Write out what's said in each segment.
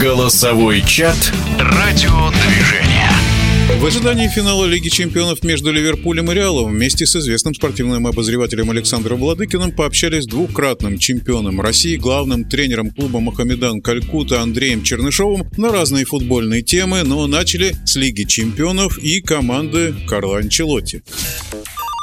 Голосовой чат «Радиодвижение». В ожидании финала Лиги чемпионов между Ливерпулем и Реалом вместе с известным спортивным обозревателем Александром Владыкиным пообщались с двукратным чемпионом России, главным тренером клуба Мохамедан Калькута Андреем Чернышовым на разные футбольные темы, но начали с Лиги чемпионов и команды Карла Анчелотти.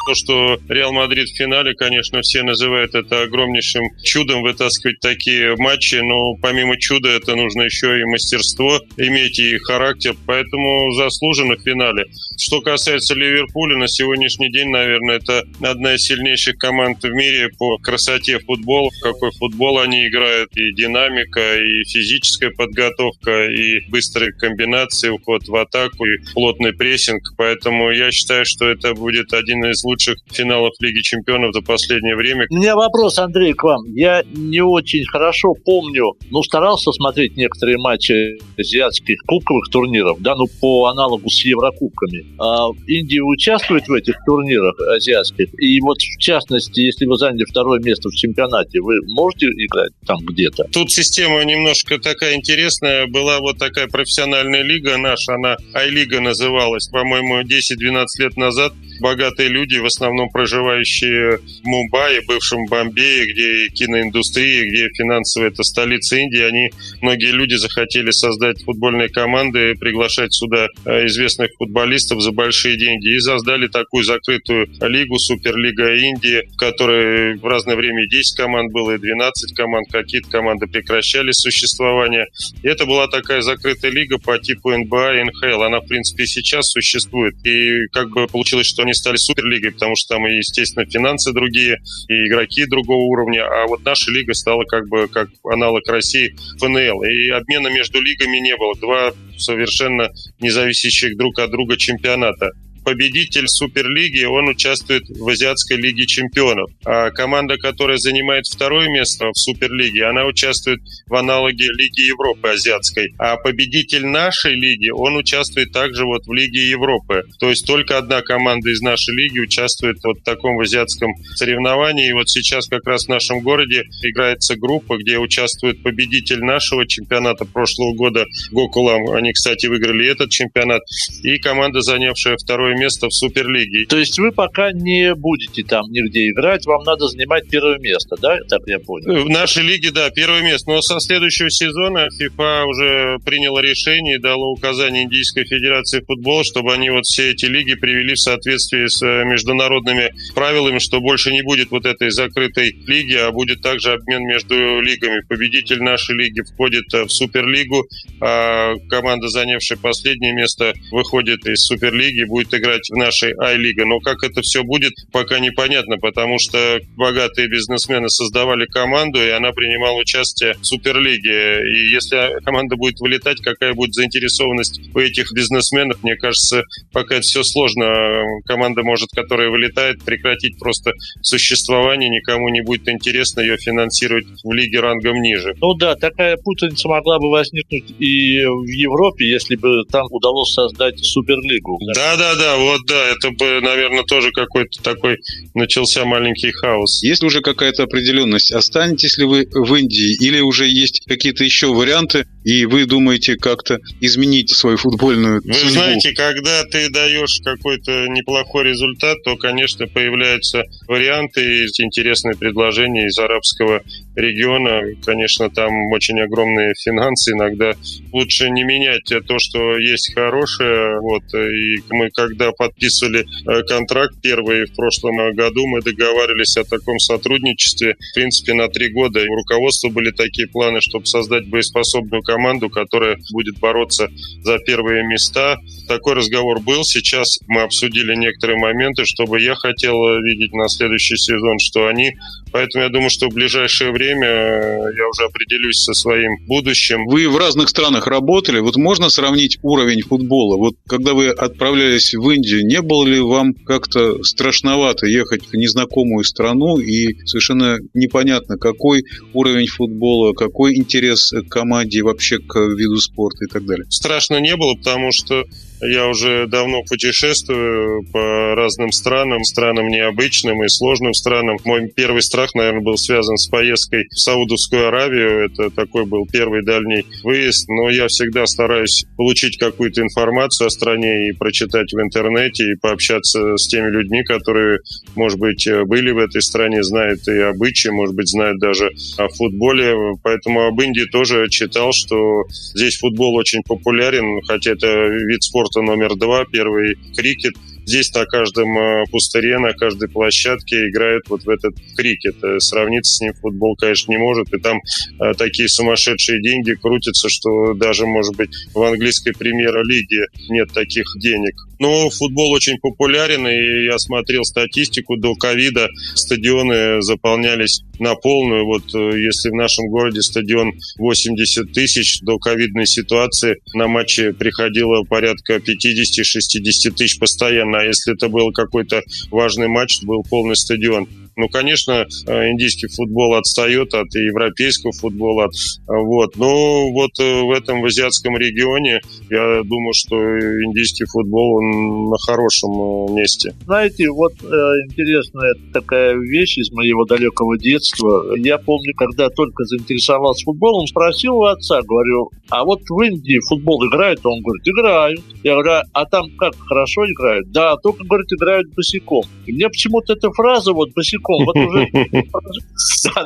То, что Реал Мадрид в финале, конечно, все называют это огромнейшим чудом вытаскивать такие матчи, но помимо чуда это нужно еще и мастерство иметь, и характер, поэтому заслуженно в финале. Что касается Ливерпуля, на сегодняшний день, наверное, это одна из сильнейших команд в мире по красоте футбола. Какой футбол они играют, и динамика, и физическая подготовка, и быстрые комбинации, уход в атаку, и плотный прессинг. Поэтому я считаю, что это будет один из лучших финалов Лиги Чемпионов за последнее время. У меня вопрос, Андрей, к вам. Я не очень хорошо помню, ну, старался смотреть некоторые матчи азиатских кубковых турниров, да, ну, по аналогу с Еврокубками. А Индия участвует в этих турнирах азиатских? И вот, в частности, если вы заняли второе место в чемпионате, вы можете играть там где-то? Тут система немножко такая интересная. Была вот такая профессиональная лига наша, она Ай-лига называлась, по-моему, 10-12 лет назад богатые люди, в основном проживающие в Мумбаи, бывшем Бомбее, где киноиндустрия, где финансовая это столица Индии, они, многие люди захотели создать футбольные команды, приглашать сюда э, известных футболистов за большие деньги и создали такую закрытую лигу, Суперлига Индии, в которой в разное время 10 команд было, и 12 команд, какие-то команды прекращали существование. И это была такая закрытая лига по типу НБА и НХЛ. Она, в принципе, сейчас существует. И как бы получилось, что они они стали суперлигой, потому что там, естественно, финансы другие, и игроки другого уровня. А вот наша лига стала как бы как аналог России ФНЛ. И обмена между лигами не было. Два совершенно независящих друг от друга чемпионата победитель Суперлиги, он участвует в Азиатской лиге чемпионов. А команда, которая занимает второе место в Суперлиге, она участвует в аналоге Лиги Европы азиатской. А победитель нашей лиги, он участвует также вот в Лиге Европы. То есть только одна команда из нашей лиги участвует вот в таком азиатском соревновании. И вот сейчас как раз в нашем городе играется группа, где участвует победитель нашего чемпионата прошлого года Гокулам. Они, кстати, выиграли этот чемпионат. И команда, занявшая второе первое место в Суперлиге. То есть вы пока не будете там нигде играть, вам надо занимать первое место, да? Так я понял. В нашей лиге, да, первое место. Но со следующего сезона FIFA уже приняла решение и дала указание Индийской Федерации футбола, чтобы они вот все эти лиги привели в соответствии с э, международными правилами, что больше не будет вот этой закрытой лиги, а будет также обмен между лигами. Победитель нашей лиги входит э, в Суперлигу, а команда, занявшая последнее место, выходит из Суперлиги, будет играть играть в нашей Ай-лиге. Но как это все будет, пока непонятно, потому что богатые бизнесмены создавали команду, и она принимала участие в Суперлиге. И если команда будет вылетать, какая будет заинтересованность у этих бизнесменов, мне кажется, пока это все сложно. Команда может, которая вылетает, прекратить просто существование, никому не будет интересно ее финансировать в лиге рангом ниже. Ну да, такая путаница могла бы возникнуть и в Европе, если бы там удалось создать Суперлигу. Да, да, вот да, это бы, наверное, тоже какой-то такой начался маленький хаос. Есть уже какая-то определенность? Останетесь ли вы в Индии или уже есть какие-то еще варианты, и вы думаете как-то изменить свою футбольную Вы судьбу? знаете, когда ты даешь какой-то неплохой результат, то, конечно, появляются варианты интересные предложения из арабского региона. Конечно, там очень огромные финансы. Иногда лучше не менять то, что есть хорошее. Вот. И мы, когда подписывали э, контракт первый в прошлом году, мы договаривались о таком сотрудничестве, в принципе, на три года. У руководства были такие планы, чтобы создать боеспособную команду, которая будет бороться за первые места. Такой разговор был. Сейчас мы обсудили некоторые моменты, чтобы я хотел видеть на следующий сезон, что они Поэтому я думаю, что в ближайшее время я уже определюсь со своим будущим. Вы в разных странах работали. Вот можно сравнить уровень футбола? Вот когда вы отправлялись в Индию, не было ли вам как-то страшновато ехать в незнакомую страну и совершенно непонятно, какой уровень футбола, какой интерес к команде вообще к виду спорта и так далее? Страшно не было, потому что Я уже давно путешествую по разным странам, странам необычным и сложным странам. Мой первый страх, наверное, был связан с поездкой в Саудовскую Аравию. Это такой был первый дальний выезд. Но я всегда стараюсь получить какую-то информацию о стране и прочитать в интернете, и пообщаться с теми людьми, которые, может быть, были в этой стране, знают и обычаи, может быть, знают даже о футболе. Поэтому об Индии тоже читал, что здесь футбол очень популярен, хотя это вид спорта номер два, первый крикет. Здесь на каждом э, пустыре, на каждой площадке играют вот в этот крикет. Э, сравниться с ним футбол, конечно, не может. И там э, такие сумасшедшие деньги крутятся, что даже, может быть, в английской премьер-лиге нет таких денег. Но футбол очень популярен, и я смотрел статистику до ковида. Стадионы заполнялись на полную. Вот если в нашем городе стадион 80 тысяч, до ковидной ситуации на матче приходило порядка 50-60 тысяч постоянно а если это был какой-то важный матч, был полный стадион. Ну, конечно, э, индийский футбол отстает от европейского футбола. Вот. Но вот э, в этом в азиатском регионе я думаю, что индийский футбол он на хорошем э, месте. Знаете, вот интересная такая вещь из моего далекого детства. Я помню, когда только заинтересовался футболом, спросил у отца, говорю, а вот в Индии футбол играют? Он говорит, играют. Я говорю, а там как, хорошо играют? Да, только, говорит, играют босиком. И мне почему-то эта фраза вот босиком босиком. Вот уже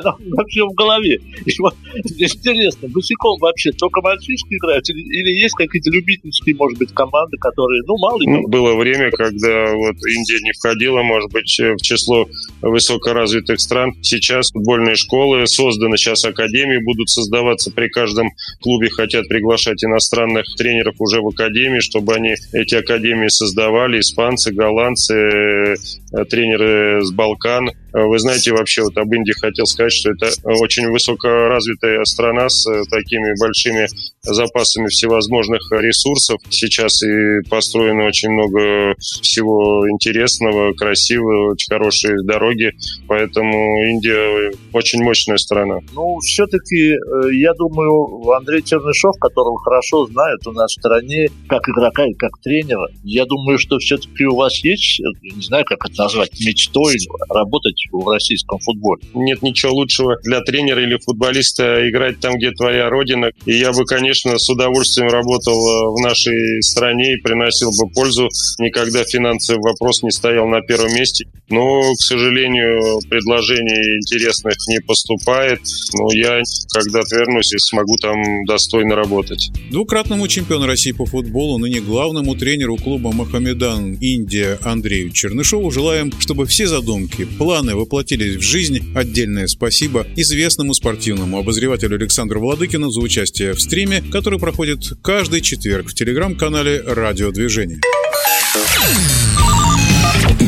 да, вообще в голове. И вот интересно, босиком вообще только мальчишки играют? Или, или есть какие-то любительские, может быть, команды, которые, ну, мало ли. Ну, было время, когда вот Индия не входила, может быть, в число высокоразвитых стран. Сейчас футбольные школы созданы, сейчас академии будут создаваться. При каждом клубе хотят приглашать иностранных тренеров уже в академии, чтобы они эти академии создавали. Испанцы, голландцы, э, тренеры с Балкан. Вы знаете, вообще вот об Индии хотел сказать, что это очень высокоразвитая страна с э, такими большими запасами всевозможных ресурсов. Сейчас и построено очень много всего интересного, красивого, очень хорошие дороги. Поэтому Индия очень мощная страна. Ну, все-таки, э, я думаю, Андрей Чернышов, которого хорошо знают у нас в стране, как игрока и как тренера, я думаю, что все-таки у вас есть, не знаю, как это назвать, мечтой работать в российском футболе. Нет ничего лучшего для тренера или футболиста играть там, где твоя родина. И я бы, конечно, с удовольствием работал э, в нашей стране и приносил бы пользу. Никогда финансовый вопрос не стоял на первом месте. Но, к сожалению, предложений интересных не поступает. Но я когда-то вернусь и смогу там достойно работать. Двукратному чемпиону России по футболу, ныне главному тренеру клуба «Махамедан» Индия Андрею Чернышову желаем, чтобы все задумки, планы воплотились в жизнь. Отдельное спасибо известному спортивному обозревателю Александру Владыкину за участие в стриме, который проходит каждый четверг в телеграм-канале «Радиодвижение».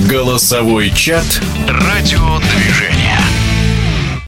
Голосовой чат «Радиодвижение».